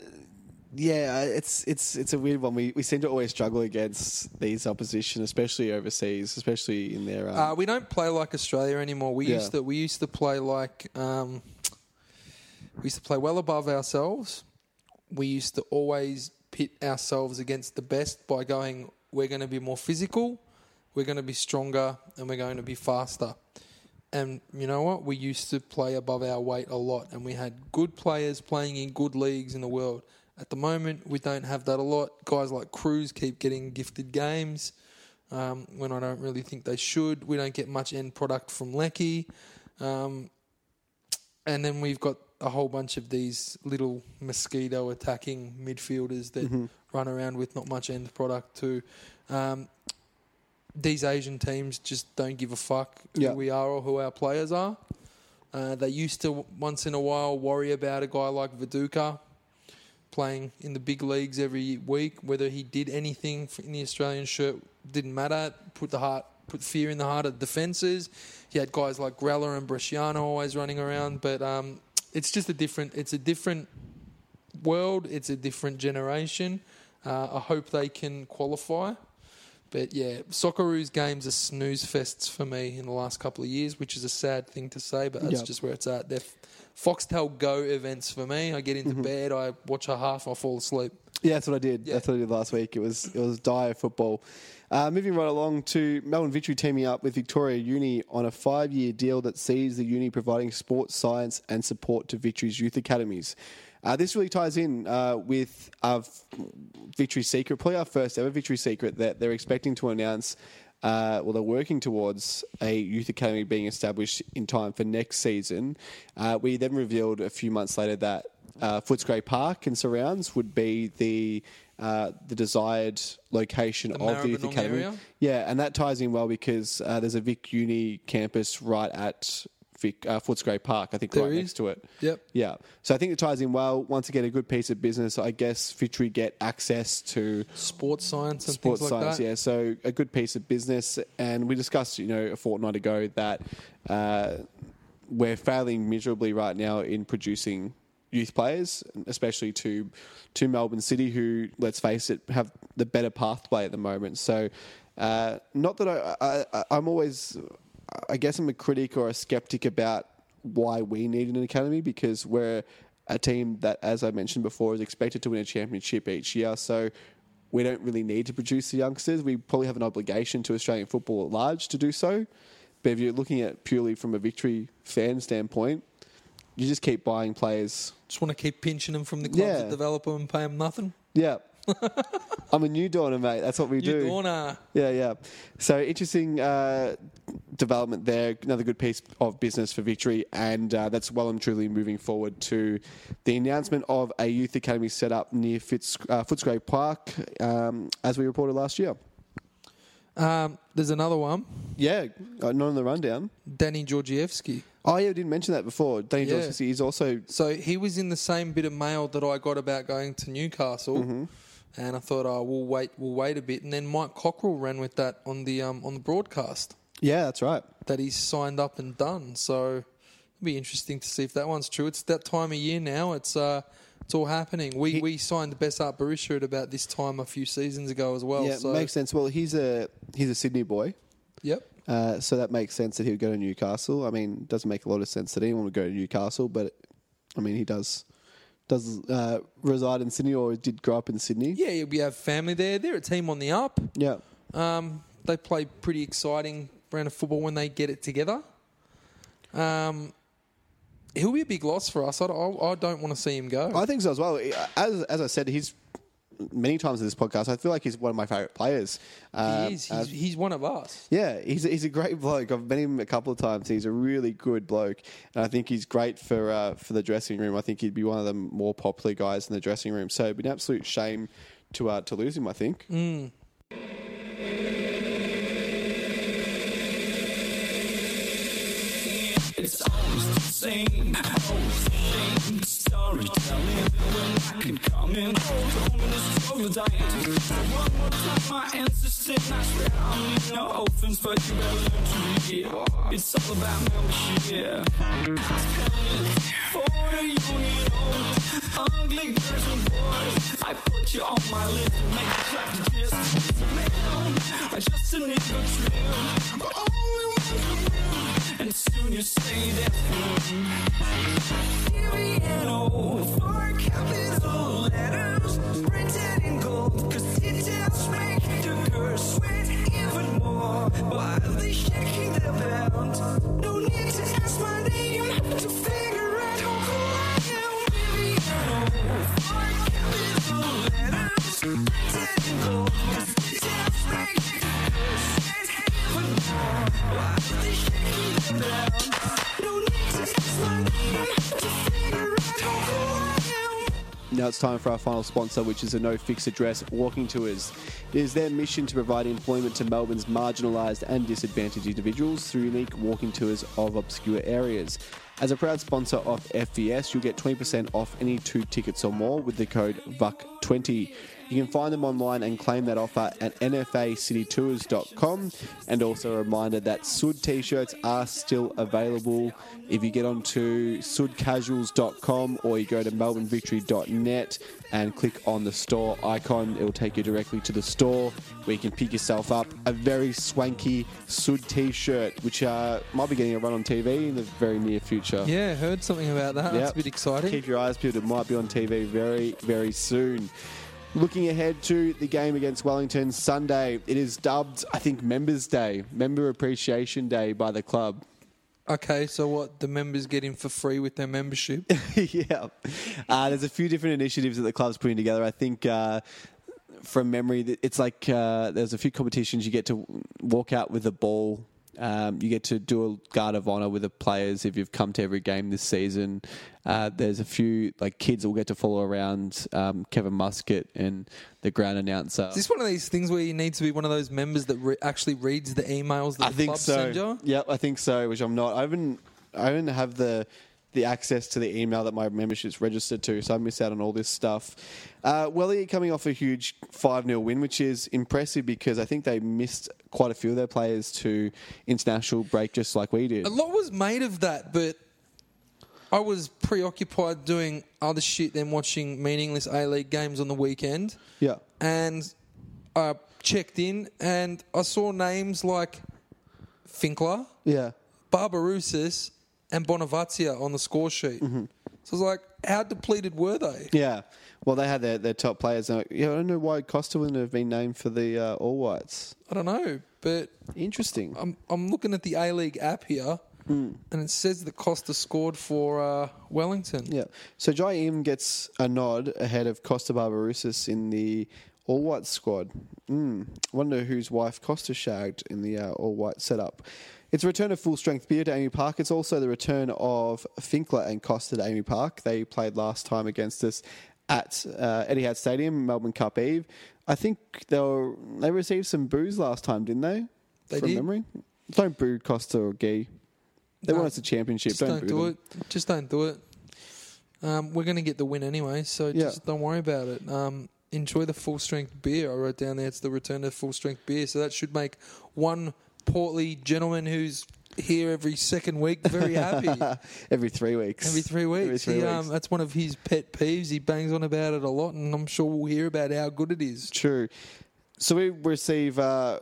yeah, it's it's it's a weird one. We we seem to always struggle against these opposition, especially overseas, especially in their. Um, Uh, we don't play like Australia anymore. We Yeah. used to we used to play like um, we used to play well above ourselves. We used to always pit ourselves against the best by going. We're going to be more physical. We're going to be stronger, and we're going to be faster. And you know what? We used to play above our weight a lot, and we had good players playing in good leagues in the world. At the moment, we don't have that a lot. Guys like Kruse keep getting gifted games um, when I don't really think they should. We don't get much end product from Leckie. Um, and then we've got a whole bunch of these little mosquito attacking midfielders that Mm-hmm. run around with not much end product too. Um, these Asian teams just don't give a fuck who Yeah. we are or who our players are. Uh, they used to once in a while worry about a guy like Viduka playing in the big leagues every week. Whether he did anything in the Australian shirt didn't matter. Put the heart, put fear in the heart of defences. He had guys like Grella and Bresciano always running around, but um, it's just a different. It's a different world. It's a different generation. Uh, I hope they can qualify. But yeah, Socceroos games are snooze fests for me in the last couple of years, which is a sad thing to say, but that's Yep. just where it's at. They're Foxtel Go events for me. I get into bed, I watch a half, I fall asleep. Yeah, that's what I did. Yeah. That's what I did last week. It was it was dire football. Uh, moving right along to Melbourne Victory teaming up with Victoria Uni on a five year deal that sees the uni providing sports science and support to Victory's youth academies. Uh, this really ties in uh, with our Victory Secret, probably our first ever Victory Secret that they're expecting to announce. Uh, well, they're working towards a youth academy being established in time for next season. Uh, we then revealed a few months later that uh, Footscray Park and surrounds would be the uh, the desired location The of the youth academy. area? Yeah, and that ties in well because uh, there's a Vic Uni campus right at Vic, uh, Footscray Park, I think, There right is? next to it. Yep. Yeah, so I think it ties in well. Once again, a good piece of business. I guess Victory get access to Sports science and sports things like science. that. Yeah, so a good piece of business, and we discussed, you know, a fortnight ago that uh, we're failing miserably right now in producing youth players, especially to to Melbourne City, who, let's face it, have the better pathway at the moment. So, uh, not that I, I I'm always, I guess I'm a critic or a skeptic about why we need an academy because we're a team that, as I mentioned before, is expected to win a championship each year. So we don't really need to produce the youngsters. We probably have an obligation to Australian football at large to do so. But if you're looking at purely from a victory fan standpoint, you just keep buying players. Just want to keep pinching them from the clubs Yeah. that develop them and pay them nothing. Yeah. I'm a new Dorner, mate. That's what we You do. Dorna. Yeah, yeah. So interesting uh, development there. Another good piece of business for Victory, and uh, that's well and truly moving forward to the announcement of a youth academy set up near Fitz, uh, Footscray Park, um, as we reported last year. Um, there's another one, Yeah, uh, not on the rundown. Danny Georgievski. Oh, yeah, I didn't mention that before. Danny Yeah. Is also So he was in the same bit of mail that I got about going to Newcastle, Mm-hmm. And I thought, oh, we'll wait, we'll wait a bit, and then Mike Cockerill ran with that on the um, on the broadcast yeah, that's right. that he's signed up and done. So it'll be interesting to see if that one's true. It's that time of year now. It's uh, it's all happening. We we signed the Besart Berisha at about this time a few seasons ago as well. yeah, so makes sense. Well, he's a he's a Sydney boy. yep. Uh, so that makes sense that he would go to Newcastle. I mean, it doesn't make a lot of sense that anyone would go to Newcastle, but I mean, he does does uh, reside in Sydney or did grow up in Sydney. Yeah, we have family there. They're a team on the up. Yeah. Um, they play pretty exciting brand of football when they get it together. Um, he'll be a big loss for us. I don't, I don't want to see him go. I think so as well. As as I said, he's many times in this podcast. I feel like he's one of my favorite players. Uh, he is. He's, uh, he's one of us. Yeah, he's a, he's a great bloke. I've met him a couple of times. He's a really good bloke, and I think he's great for uh, for the dressing room. I think he'd be one of the more popular guys in the dressing room. So it'd be an absolute shame to uh, to lose him. I think. It's same, always the storytelling. When I can come in, hold in the struggle dying. One more time, my ancestors, I swear I mean no offense, but you better learn to read. It's all about membership. For the union owned, ugly girls and boys, I put you on my list to make you clap the fist. Man, I just a nigga trim, but only one can and soon you say that P-E-N-O Four capital letters printed in details make the girls sweat even more. While they their belt. No need to ask my name To figure out I am. Four capital letters printed in gold. Now it's time for our final sponsor, which is a no fixed address walking tours. It is their mission to provide employment to Melbourne's marginalised and disadvantaged individuals through unique walking tours of obscure areas. As a proud sponsor of FBS, you'll get 20% off any two tickets or more with the code VUC20. You can find them online and claim that offer at nfacitytours.com. And also a reminder that Sud t shirts are still available. If you get onto sudcasuals.com or you go to melbournevictory.net and click on the store icon, it will take you directly to the store where you can pick yourself up a very swanky Sud t shirt, which uh, might be getting a run on TV in the very near future. Yeah, heard something about that. That's Yep. a bit exciting. Keep your eyes peeled. It might be on TV very, very soon. Looking ahead to the game against Wellington Sunday, it is dubbed, I think, Members Day, Member Appreciation Day by the club. Okay, so what the members get in for free with their membership? yeah. Uh, there's a few different initiatives that the club's putting together. I think. Uh, from memory, it's like uh, there's a few competitions. You get to walk out with a ball. Um, you get to do a guard of honor with the players if you've come to every game this season. Uh, there's a few like kids that will get to follow around um, Kevin Muscat and the ground announcer. Is this one of these things where you need to be one of those members that re- actually reads the emails that I the think club so. send you? Yep, I think so. Which I'm not. I haven't. I don't have the the access to the email that my membership's registered to, so I miss out on all this stuff. Uh, Welly coming off a huge five 0 win, which is impressive because I think they missed quite a few of their players to international break, just like we did. A lot was made of that, but I was preoccupied doing other shit than watching meaningless A League games on the weekend. Yeah, And I checked in and I saw names like Finkler, yeah, Barbarouses, and Bonavazia on the score sheet. Mm-hmm. So I was like, how depleted were they? yeah. Well, they had their, their top players. And, yeah, I don't know why Costa wouldn't have been named for the uh, All Whites. I don't know, but Interesting. I'm I'm looking at the A League app here, Hmm. and it says that Costa scored for uh, Wellington. Yeah. So Jai Ingham gets a nod ahead of Costa Barbarouses in the All White squad. Mm. Wonder whose wife Costa shagged in the uh, All White setup. It's a return of full strength beer to AAMI Park. It's also the return of Finkler and Costa to AAMI Park. They played last time against us at uh, Etihad Stadium, Melbourne Cup Eve. I think they were, they received some booze last time, didn't they? They From did. memory. Don't boo Costa or Gee. They No, won us a championship. Just don't, don't, boo do them. it. Just don't do it. Um, we're going to get the win anyway, so Yeah. just don't worry about it. Um, enjoy the full strength beer. I wrote down there it's the return of full strength beer, so that should make one portly gentleman who's here every second week very happy. Every three weeks. Every three weeks. Every three he, weeks. Um, that's one of his pet peeves. He bangs on about it a lot, and I'm sure we'll hear about how good it is. True. So we receive uh,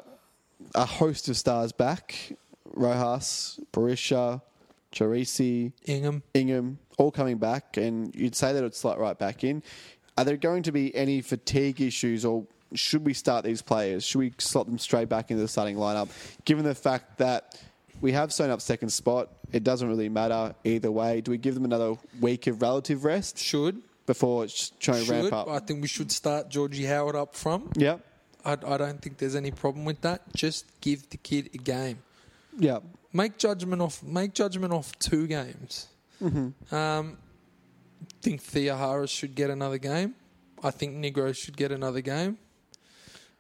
a host of stars back: Rojas, Berisha, Troisi, Ingham. Ingham, all coming back, and you'd say that it's slot right back in. Are there going to be any fatigue issues, or should we start these players? Should we slot them straight back into the starting lineup, given the fact that we have sewn up second spot? It doesn't really matter either way. Do we give them another week of relative rest Should. before it's trying to ramp up? I think we should start Georgie Howard up from. yeah, I, I don't think there's any problem with that. Just give the kid a game. yeah. Make judgment off. Make judgment off two games. Mm-hmm. Um, think Theo Harris should get another game. I think Nigro should get another game.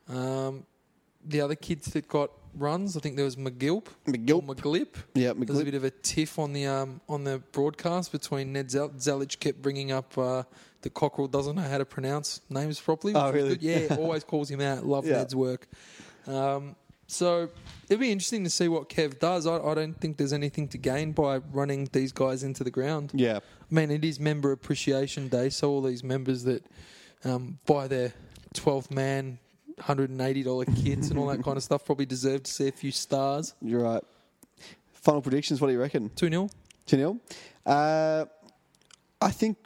Um, the other kids that got runs, I think there was McGilp, McGilp. McGlip. Yeah, There was a bit of a tiff on the um, on the broadcast between Ned Zel- Zelich kept bringing up uh, that Cockerill doesn't know how to pronounce names properly. Oh, really? Yeah, always calls him out. Love Yeah. Ned's work. Um, so it'd be interesting to see what Kev does. I, I don't think there's anything to gain by running these guys into the ground. Yeah. I mean, it is Member Appreciation Day, so all these members that um, buy their 12th man, $180 kits and all that kind of stuff probably deserve to see a few stars. You're right. Final predictions. What do you reckon? 2 0. Two 0 uh, I think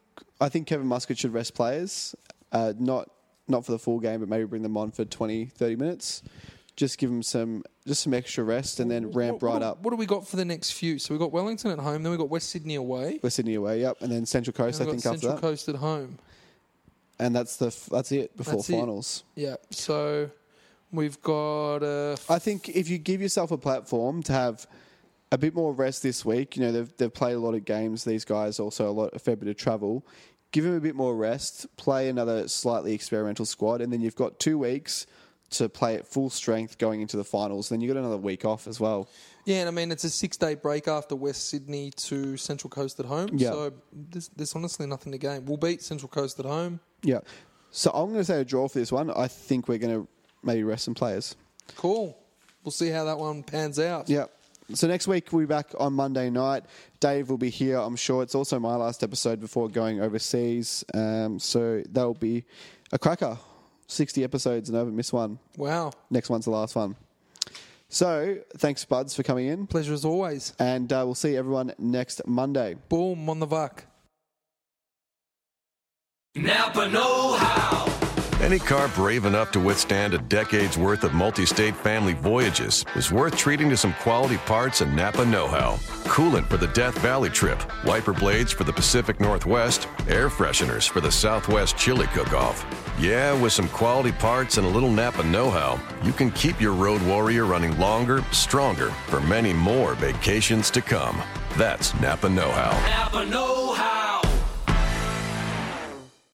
I think Kevin Muscat should rest players, uh, not not for the full game, but maybe bring them on for 20, 30 minutes. Just give them some just some extra rest, and then ramp what, right what, up. What do we got for the next few? So we've got Wellington at home, then we've got West Sydney away. We're Sydney away, yep, and then Central Coast. I think got after Central that, Coast at home. And that's the f- that's it before That's it. finals. Yeah. So we've got. Uh, I think if you give yourself a platform to have a bit more rest this week, you know they've they've played a lot of games. These guys also a lot a fair bit of travel. give them a bit more rest, play another slightly experimental squad, and then you've got two weeks to play at full strength going into the finals. Then you've got another week off as well. Yeah, and I mean it's a six-day break after West Sydney to Central Coast at home. Yeah. So there's, there's honestly nothing to gain. We'll beat Central Coast at home. Yeah. So I'm going to say a draw for this one. I think we're going to maybe rest some players. Cool. We'll see how that one pans out. Yeah. So next week we'll be back on Monday night. Dave will be here, I'm sure. It's also my last episode before going overseas. Um, so that'll be a cracker. 60 episodes and I haven't missed one. Wow. Next one's the last one. So thanks, Buds, for coming in. Pleasure as always. And uh, we'll see everyone next Monday. Boom on the vuck. Napa Know How. Any car brave enough to withstand a decade's worth of multi state family voyages is worth treating to some quality parts and Napa know how. Coolant for the Death Valley trip, wiper blades for the Pacific Northwest, air fresheners for the Southwest chili cook off. Yeah, with some quality parts and a little Napa know how, you can keep your Road Warrior running longer, stronger for many more vacations to come. That's Napa know how. Napa Know How.